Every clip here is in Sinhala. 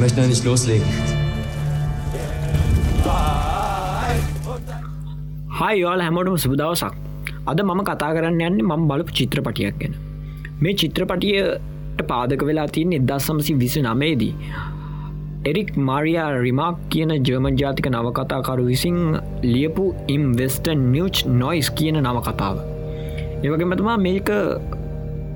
Möchte nicht loslegen. හයි යාල හැමෝටම සුබදවසක් අද මම කතා කරන්න යන්නේ මම බලපු චිත්‍රපටියක් ගැන. මේ චිත්‍රපටියට පාදක වෙලා තියන් එදා සමසි විසි නමේදී එරික් මාරයා රිමාක් කියන ජර්මන් ජාතික නවකතාකරු විසින් ලියපු ඉම් වෙස්ටන් නිියච් නොයිස් කියන නවකතාව. ඒවගේමතුමා මේක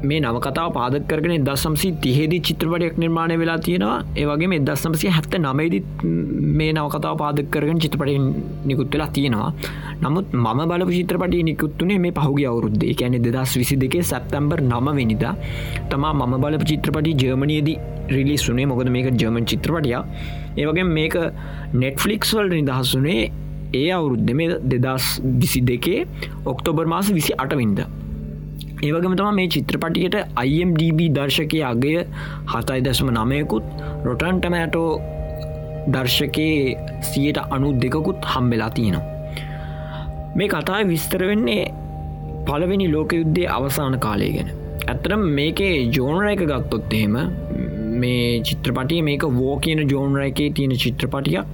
මේ නවකතාව පාදක කරගෙන දසම්සි තිහෙදි චිත්‍රපටයක් නිර්මාණය වෙලා තියෙනවා. ඒවගේ දස්සම්සිය හැත්ත නමයිදි මේ නවකතාව පාදක කරගෙන චිත්‍රපටය නිකුත් වෙලා තියෙනවා. නමුත් මම බල චිත්‍රපටි නිකුත්තුනේ මේ පහුගේ අවුරුද්දේ. කැනෙ දෙදස් විසි දෙකේ සැප්තැම්බර් නම වෙනිද තමා මම බල චිත්‍රපටි ජර්මණයේදී රිලිස් වනේ මොකද මේක ජර්මන් චිත්‍රපටිය ඒවගේ මේක නෙට්ෆලික්ස් වල් නිදහස්සුනේ ඒ අවුරුද්ධ මේ දෙදස් විසි දෙකේ ඔක්තෝබර් මාස විසි අටවින්ද ඒවගම තම මේ චිත්‍රපටියට IMDB දර්ශකය අගය හතයි දශම නමයකුත් රොටන්ටමෑටෝ දර්ශකයේ සියට අනු දෙකකුත් හම්බෙලා තියෙනවා. මේ කතායි විස්තර වෙන්නේ පළවෙනි ලෝක යුද්ධේ අවසාන කාලය ගැන. ඇත්තරම් මේකේ ජෝනර එක ගත්තොත් එහෙම මේ චිත්‍රපටිය මේක වෝ කියන ජෝනර එකේ තියෙන චිත්‍රපටියක්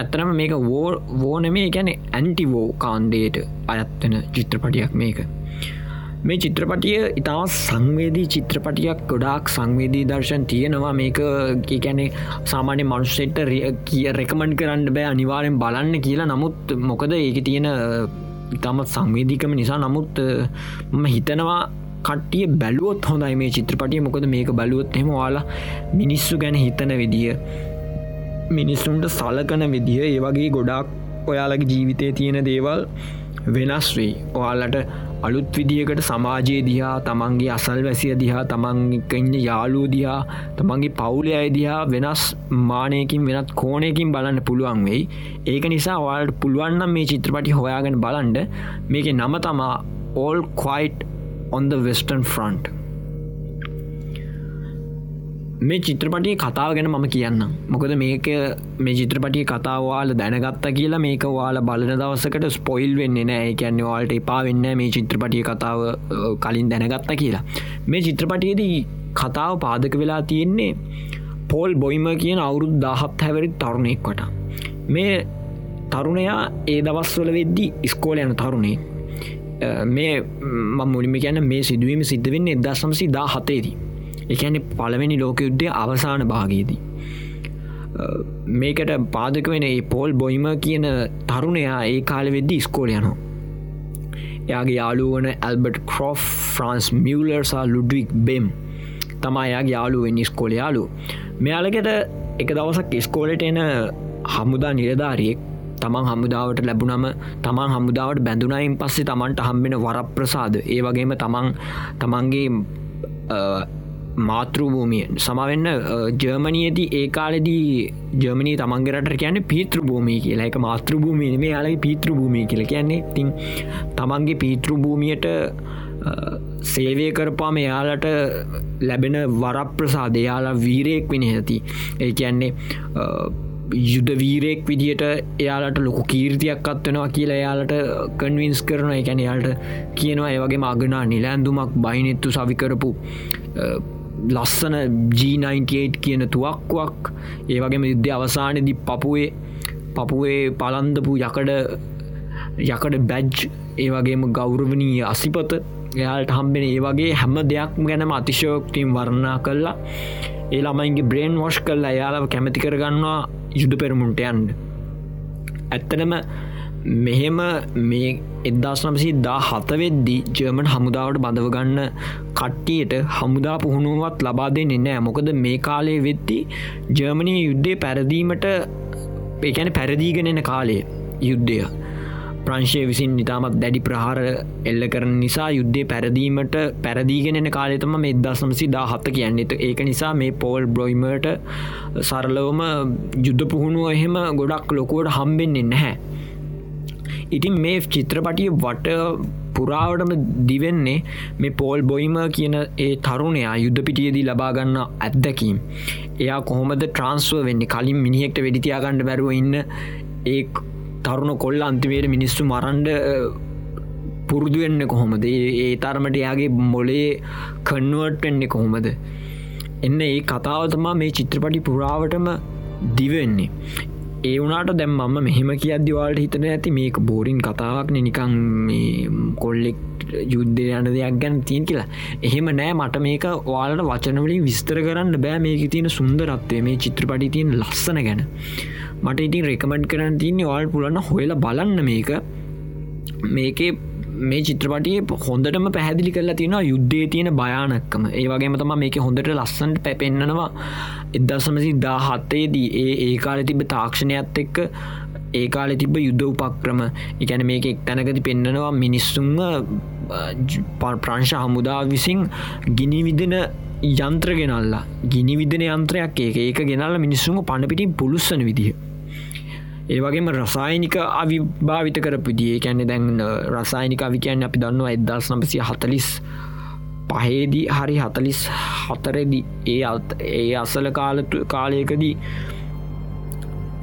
ඇත්තරම මේක වෝ වෝනමේ ගැන ඇන්ටිවෝ කාන්ඩේට අයත්වෙන චිත්‍රපටියක් මේක මේ චිත්‍රපටිය ඉතාම සංවේදී චිත්‍රපටියක් ගොඩාක් සංවේදී දර්ශන් තියෙනවා. මේක කියැනේ සාමාන්‍ය මනුස්සෙට කිය රෙකමන්ඩ් කරන්න බෑ අනිවාරෙන් බලන්න කියලා. නමුත් මොකද ඒක තියෙන ඉතාමත් සංවේදීකම නිසා නමුත් මම හිතනවා කට්ටිය බැලුවොත් හොඳයි මේ චිත්‍රපටිය. මොකද මේක බලුවොත් හෙම වාලා මිනිස්සු ගැන හිතන විදිිය මිනිස්සුන්ට සලකන විදිහ ඒ වගේ ගොඩාක් ඔයාලගේ ජීවිතය තියෙන දේවල් වෙනස් වෙයි. ඔයාලට අලුත් විදිහකට සමාජයේ දිහා තමන්ගේ අසල් වැසිය දිහා තමන්ඉන්න යාලූ දිහා තමන්ගේ පවුලේ අය දිහා වෙනස් මානයකින් වෙනත් කෝනයකින් බලන්න පුළුවන් වෙයි. ඒක නිසා ඔයාලට පුළුවන්නම් මේ චිත්‍රපටි හොයාගෙන බලන්ඩ මේක නම තමා all quite on the western front. මේ චිත්‍රපටිය කතාව ගැන මම කියන්න මොකද මේක මේ චිත්‍රපටිය කතාවාල දැනගත්ත කියලා මේක වාල බලන දවසකට ස්පොයිල් වෙන්න නෑ. කියන්න වාලට එපා වෙන්න මේ චිත්‍රපටිය කතාව කලින් දැනගත්ත කියලා. මේ චිත්‍රපටියදී කතාව පාදක වෙලා තියෙන්නේ පෝල් බොයිම කියන අවුරුදු දාහත් හැවරි තරුණෙක් කොට මේ තරුණයා ඒ දවස්වල වෙද්දි ඉස්කෝල යන තරුණේ. මේ මම මුලිම කියන්න මේ සිදුවීම සිද්ධ වෙන්න එදසම්සි දා. හතේදී එකන පළවෙනි ලෝක යුද්ධය අවසාන භාගයේදී. මේකට පාදක වෙන ඒ පෝල් බොයිම කියන තරුණයා ඒ කාල වෙද්දි ස්කෝල යනවා. එයාගේ යාලුවන ඇල්බට් ක්‍රෝ් ෆ්‍රන්ස් මියලර්සා ලුඩවික් බෙම් තමා යාගේ යාලුවෙන් ස්කෝල යාලු මෙයාලකට එක දවසක් ස්කෝලට එන හමුදා නිලධාරියෙක් තමන් හමුදාවට ලැබුණම තමන් හමුදාවට බැඳුනයින් පස්සේ තමන්ට හම්බෙන වරප්‍රසාද ඒ වගේම තමන් තමන්ගේ මාතෘභූමිය. සමවෙන්න ජර්මණයේදී ඒ කාලෙදී ජර්මණී තමන්ගරට කියන පීතෘභූමී කියලා. එක මාතෘභූමිය මේ යාලගේ පීතෘභූමිය කියල කියන්නේ. තින් තමන්ගේ පීතෘභූමියට සේවය කරපාම එයාලට ලැබෙන වරප්‍රසාද එයාලා වීරයෙක් වෙන ඇති. ඒ කියන්නේ යුද්ධ වීරෙක් විදියට එයාලට ලොකු කීර්තියක් අත්වෙනවා කියලා එයාලට කන්වින්ස් කරන එකැන යාලට කියනවා ඒවගේ මගනා නිලෑන්දුමක් බයිනෙත්තු සවිකරපු ලස්සන G98 කියන තුවක්කුවක්. ඒ වගේම යුද්ධ අවසානයේදී පපුුවේ පපුුවේ පලන්දපු යකඩ යකඩ බැජ් ඒ වගේම ගෞරවනී අසිපත එයාට හම්බෙන ඒ වගේ හැම දෙයක් ගැනම අතිශයෝක්තිීම් වරණා කල්ලා ඒ ළමයින්ගේ බ්‍රේන් වොෂ් කල්ලා එයාලාව කැමති කරගන්නවා යුද පෙරමුන්ටයන්ඩ ඇත්තනම මෙහෙම මේ එදදාස් නමසි දා හතවෙද්දි ජර්මන් හමුදාවට බඳවගන්න කට්ටියට හමුදා පුහුණුවත් ලබා දෙන්නේ නෑ. මොකද මේ කාලේ වෙද්දි ජර්මණය යුද්ධය පැරදීමට ඒකැන පැරදීගෙනෙන කාලය යුද්ධය ප්‍රංශය විසින් නිතාමත් දැඩි ප්‍රහාර එල්ල කරන නිසා යුද්ධය පැරදීමට පැරදිීගෙනෙන කාලෙතම මේ දසමසි දා හත්ත කියන්නෙත ඒක නිසා මේ පෝල් බ්‍රොයිමට සරලවම යුද්ධ පුහුණුව එහෙම ගොඩක් ලොකුවට හම්බෙන්නේ නැහැ. ඉතින් මේ චිත්‍රපටිය වට පුරාවටම දිවෙන්නේ මේ පෝල් බොයිම කියන ඒ තරුණයා යුද්ධ පිටියදී ලබාගන්න ඇත්දැකීම් එයා කොහොමද ට්‍රන්ස්ව වෙන්න? කලින් මිනිහෙක්ට වෙඩිතියාගණඩ බැරුව ඉන්න ඒ තරුණ කොල්ල අන්තිමේට මිනිස්සු මරන්ඩ පුරුදු වෙන්න කොහොමද? ඒ තරමට එයාගේ මොලේ කන්වර්ට් වෙන්නේ කොහොමද? එන්න ඒ කතාවතමා මේ චිත්‍රපටි පුරාවටම දිවෙන්නේ. ඒ වුනාට දැම් මම මෙහෙම කියද්දිවාලට හිතන ඇති මේක බෝරින් කතාවක්න නිකං කොල්ලෙක් යුද්ධය යන දෙයක් ගැන තියෙන් කියලා. එහෙම නෑ මට මේක වාලට වචනවලින් විස්තර කරන්න බෑ. මේක තියෙන සුන්දරත්වය මේ චිත්‍රපටි තියෙන් ලස්සන ගැන. මට ඉතින් රෙකමඩ් කරන්න තියන්නේ වාල් පුලන්න හොයලා බලන්න මේක. මේකේ මේ චිත්‍රපටිය හොඳටම පැහැදිලි කරලා තියෙනවා යුද්ධේ තියෙන භයානක්කම ඒ වගේම තම මේක හොඳට ලස්සන්ට පැපෙන්න්නනවා එදසමසි දා හත්තේදී ඒ ඒ කාල තිබ තාක්ෂණයත් එක්ක ඒ කාලෙ තිබ යුද්ධ උපක්‍රම. එකැන මේක එක් තැනකති පෙන්න්නනවා මිනිස්සුන්ම ප්‍රංශ හමුදා විසින් ගිනි විදන යන්ත්‍ර ගෙනල්ලා. ගිනි විදන යන්ත්‍රයක් ඒක. ඒක ගෙනල්ල මිනිස්සුම පණපිටින් පුලුස්සන විදිහ. ඒවගේම රසායනික අවිභාවිත කරපුදිය කැනෙ දැන් රසායනික අවිකයන් අපි දන්නවා එදස් නම්පසිය හතලිස් පහේදී හරි හතලිස් හතරෙදි ඒ ඒ අසල කාලතු කාලයකදී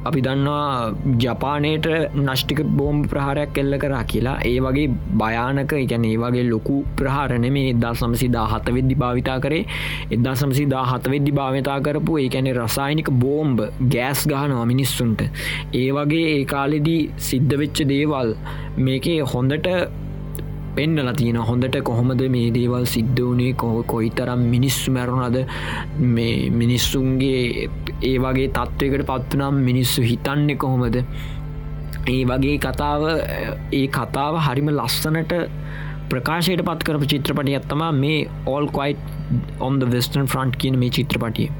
අපි දන්නවා ජපානයට නෂ්ටික බෝම්බ ප්‍රහාරයක් එල්ල කරා කියලා. ඒ වගේ භයානක එකැන ඒ වගේ ලොකු ප්‍රහාරණ මේ එදා සමසි දා හත වෙද්දි භාවිතා කරේ. එදා සමසි දා හත වෙද්දි භාවිතා කරපු ඒ ඇනේ රසායනික බෝම්බ ගෑස් ගහනවා මිනිස්සුන්ට. ඒ වගේ ඒ කාලෙදී සිද්ධ වෙච්ච දේවල් මේකේ හොඳට පෙන්නල තියෙන හොඳට කොහොමද මේ දේවල් සිද්ධ වනේ කොහ කොයි තරම් මිනිස්සු මැරුණද? මේ මිනිස්සුන්ගේ ඒ වගේ තත්ත්වයකට පත්වනම් මිනිස්සු හිතන්නේ කොහොමද? ඒ වගේ කතාව ඒ කතාව හරිම ලස්සනට ප්‍රකාශයට පත් කරපු චිත්‍රපටි ඇත්තමා මේ all quiet on western front කියන මේ චිත්‍රපටිය.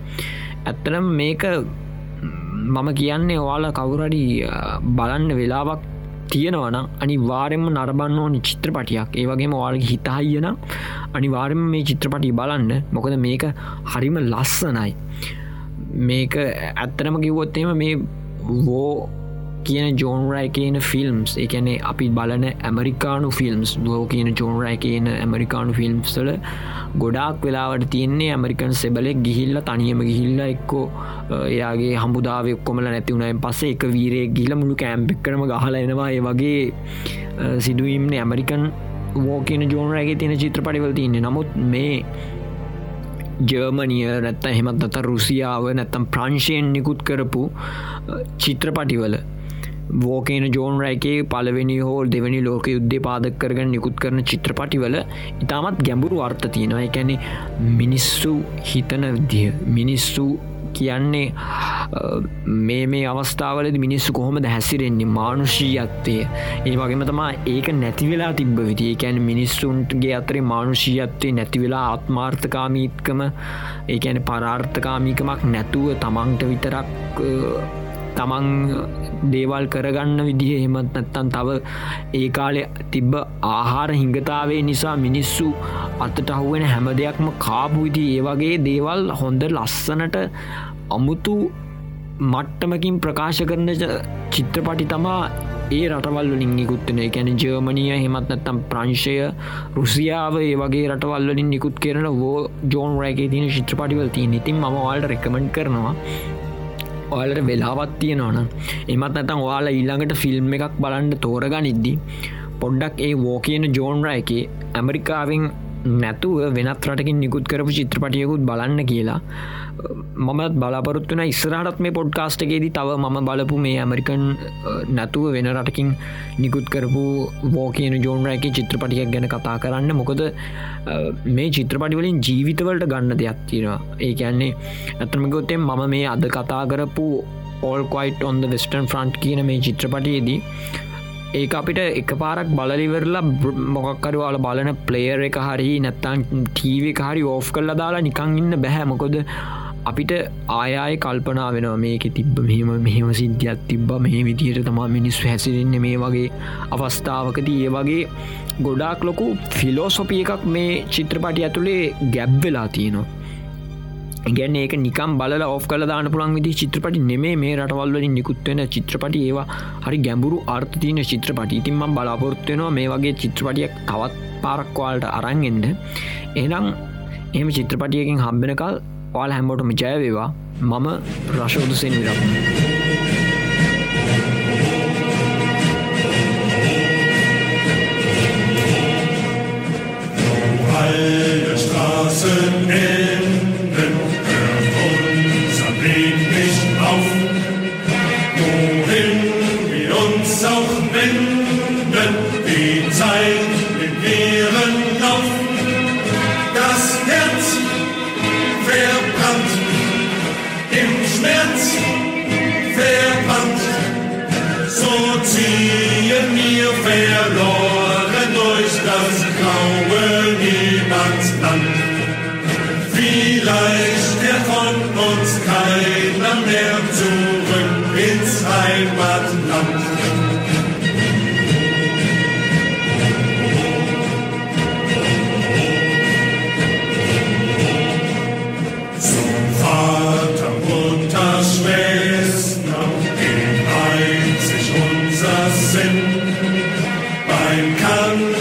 ඇත්තනම් මේක මම කියන්නේ ඔයාල කවුරඩි බලන්න වෙලාවක් තියෙනවන අනිවාරෙන්ම නරබන්න ඕනි චිත්‍රපටියක්. ඒවගේම වාලගේ හිතහයියන අනිවාරෙන් මේ චිත්‍රපටි බලන්න. මොකද මේක හරිම ලස්සනයි. මේක ඇත්තරම කිව්වොත්තේම මේ වෝ කියන ජෝන්රයි කියන ෆිල්ම්ස් එකනේ අපි බලන ඇමරිකානු ෆිල්ම්ස් දුව කියන ජෝන්රයි කියන ඇමරිකානු ෆිල්ම්ස්ල ගොඩාක් වෙලාවට තියන්නේ ඇමරිකන් සෙබලෙක් ගිහිල්ල තනියම ගිහිල්ල එක්කෝ එයාගේ හමුදාව ඔක්කොමල නැතිවුණයෙන් පස්සේ එක වීරේ ගිල මුළු කෑම්පෙක් කරම ගහල එනවා. ඒ වගේ සිදුවීම්න ඇමරිකන් වෝකන ජෝනරගේ තියෙන චිත්‍රපටිවල තියන්නේ. නමුත් මේ ජර්මනිය නැත්ත හෙමත් අත රුසියාව නැත්තම් ප්‍රංශයෙන් නිකුත් කරපු චිත්‍රපටිවල වෝකේන ජෝන් රැකේ පලවෙනි හෝ දෙවැනි ලෝක යුද්ධ පාදක් කරගන්න නිකුත් කරන චිත්‍රපටිවල ඉතාමත් ගැඹුරු අර්ථ තියෙනවා. එකැනෙ මිනිස්සු හිතන විදිහ මිනිස්සු කියන්නේ මේ මේ අවස්ථාවලද මිනිස්සු කොහොමද හැසිරෙන්නේ? මානුෂීයත්වය. ඒ වගේම තමා ඒක නැතිවෙලා තිබ්බ විදි ඒකැන මිනිස්සුන්ටගේ අතරේ මානුෂීයත්වේ නැතිවෙලා ආත්මාර්ථකාමීත්කම ඒකැන පරාර්ථකාමීකමක් නැතුව තමන්ට විතරක් තමන් දේවල් කරගන්න විදිහ හෙමත් නැත්තන් තව ඒ කාලෙ තිබ්බ ආහාර හිංගතාවේ නිසා මිනිස්සු අතට අහුවෙන හැම දෙයක්ම කාපු විදි ඒ වගේ දේවල් හොඳ ලස්සනට අමුතු මට්ටමකින් ප්‍රකාශ කරන චිත්‍රපටි තමා ඒ රටවල්ලින් නිකුත්න ගැන ජර්මණය හෙමත් නැත්තම් ප්‍රංශය රුසියාව ඒ වගේ රටවල්ලින් නිකුත් කරන වෝ ජෝන් රෑගේ තින චිත්‍රපටිවල් තිය ඉතින් ම වාල්ට රෙකමෙන්ට් කරනවා ඔයාලට වෙලාවත් තියෙනවන එමත් නැතන් ඔයාලා ඊළඟට ෆිල්ම් එකක් බලන්ඩ තෝරගනිද්දි පොඩ්ඩක් ඒ වෝකයන ජෝන්ර එක ඇමරිකාවෙන් නැතුව වෙනත් රටකින් නිකුත් කරපු චිත්‍රපටියකුත් බලන්න කියලා. මමත් බලාපොරත්තුන ඉස්රහටත් මේ පොඩ්කාස්ටගේදී තව මම බලපු මේ ඇමරිකන් නැතුව වෙන රටකින් නිකුත් කරපු වෝකයන ජෝන්රයක චිත්‍රපටියක් ගැන කතා කරන්න. මොකද මේ චිත්‍රපටිවලින් ජීවිතවලට ගන්න දෙයක් තියෙනවා. ඒ කියන්නේ ඇතමකොත්තෙන් මම මේ අද කතා කරපු ඕල්කොයිට් ඔන්ද වෙස්ටන් ෆ්‍රන්ට් කියන මේ චිත්‍රපටයේදී ඒ අපිට එක පාරක් බලලිවරලා මොකක්කරවාල බලන ප්ලේර් එක හරි නැත්තන් ටීව හරි ඕෆ් කල්ල දාලා නිකං ඉන්න බැහැ මොකොද අපිට ආයාය කල්පනා වෙනවා මේක තිබ්බ මෙහෙම මෙහෙම සිද්ධියත් තිබ්බ මේ විදියට තමා මිනිස් හැසිරෙන්න මේ වගේ අවස්ථාවකදී. ඒ වගේ ගොඩාක් ලොකු ෆිලෝසොපිය එකක් මේ චිත්‍රපටි ඇතුළේ ගැබ්වෙලා තියෙනවා. ගැන ඒක නිකම් බල ඔ කල දාන පුළන් විදි චිත්‍රපටි නෙමේ මේ රටවල්වලින් නිකුත්වෙන චිත්‍රපටි. ඒවා හරි ගැඹුරු අර්ථතියන චිත්‍රපටි. ඉතින්ම බලාපොරත්වෙනවා මේ වගේ චිත්‍රපටියක් තවත් පාරක්වාල්ට අරන්ගෙන්ද එනම් එම චිත්‍රපටියකින් හම්බෙනකල් ඔයාල හැම්බොටම ජයවේවා මම රශෝදසෙන් විරක්. Alle Straßen enden, come.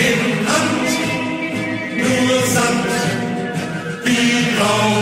im Land nur Sand, die Grau.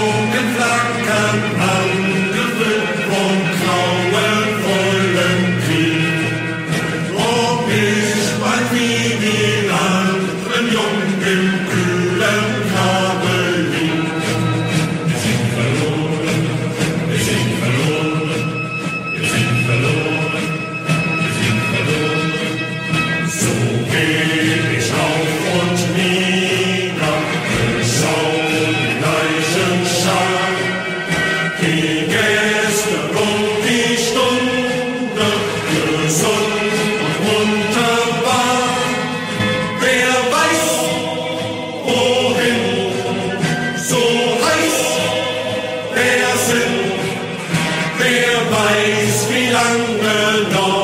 Amen.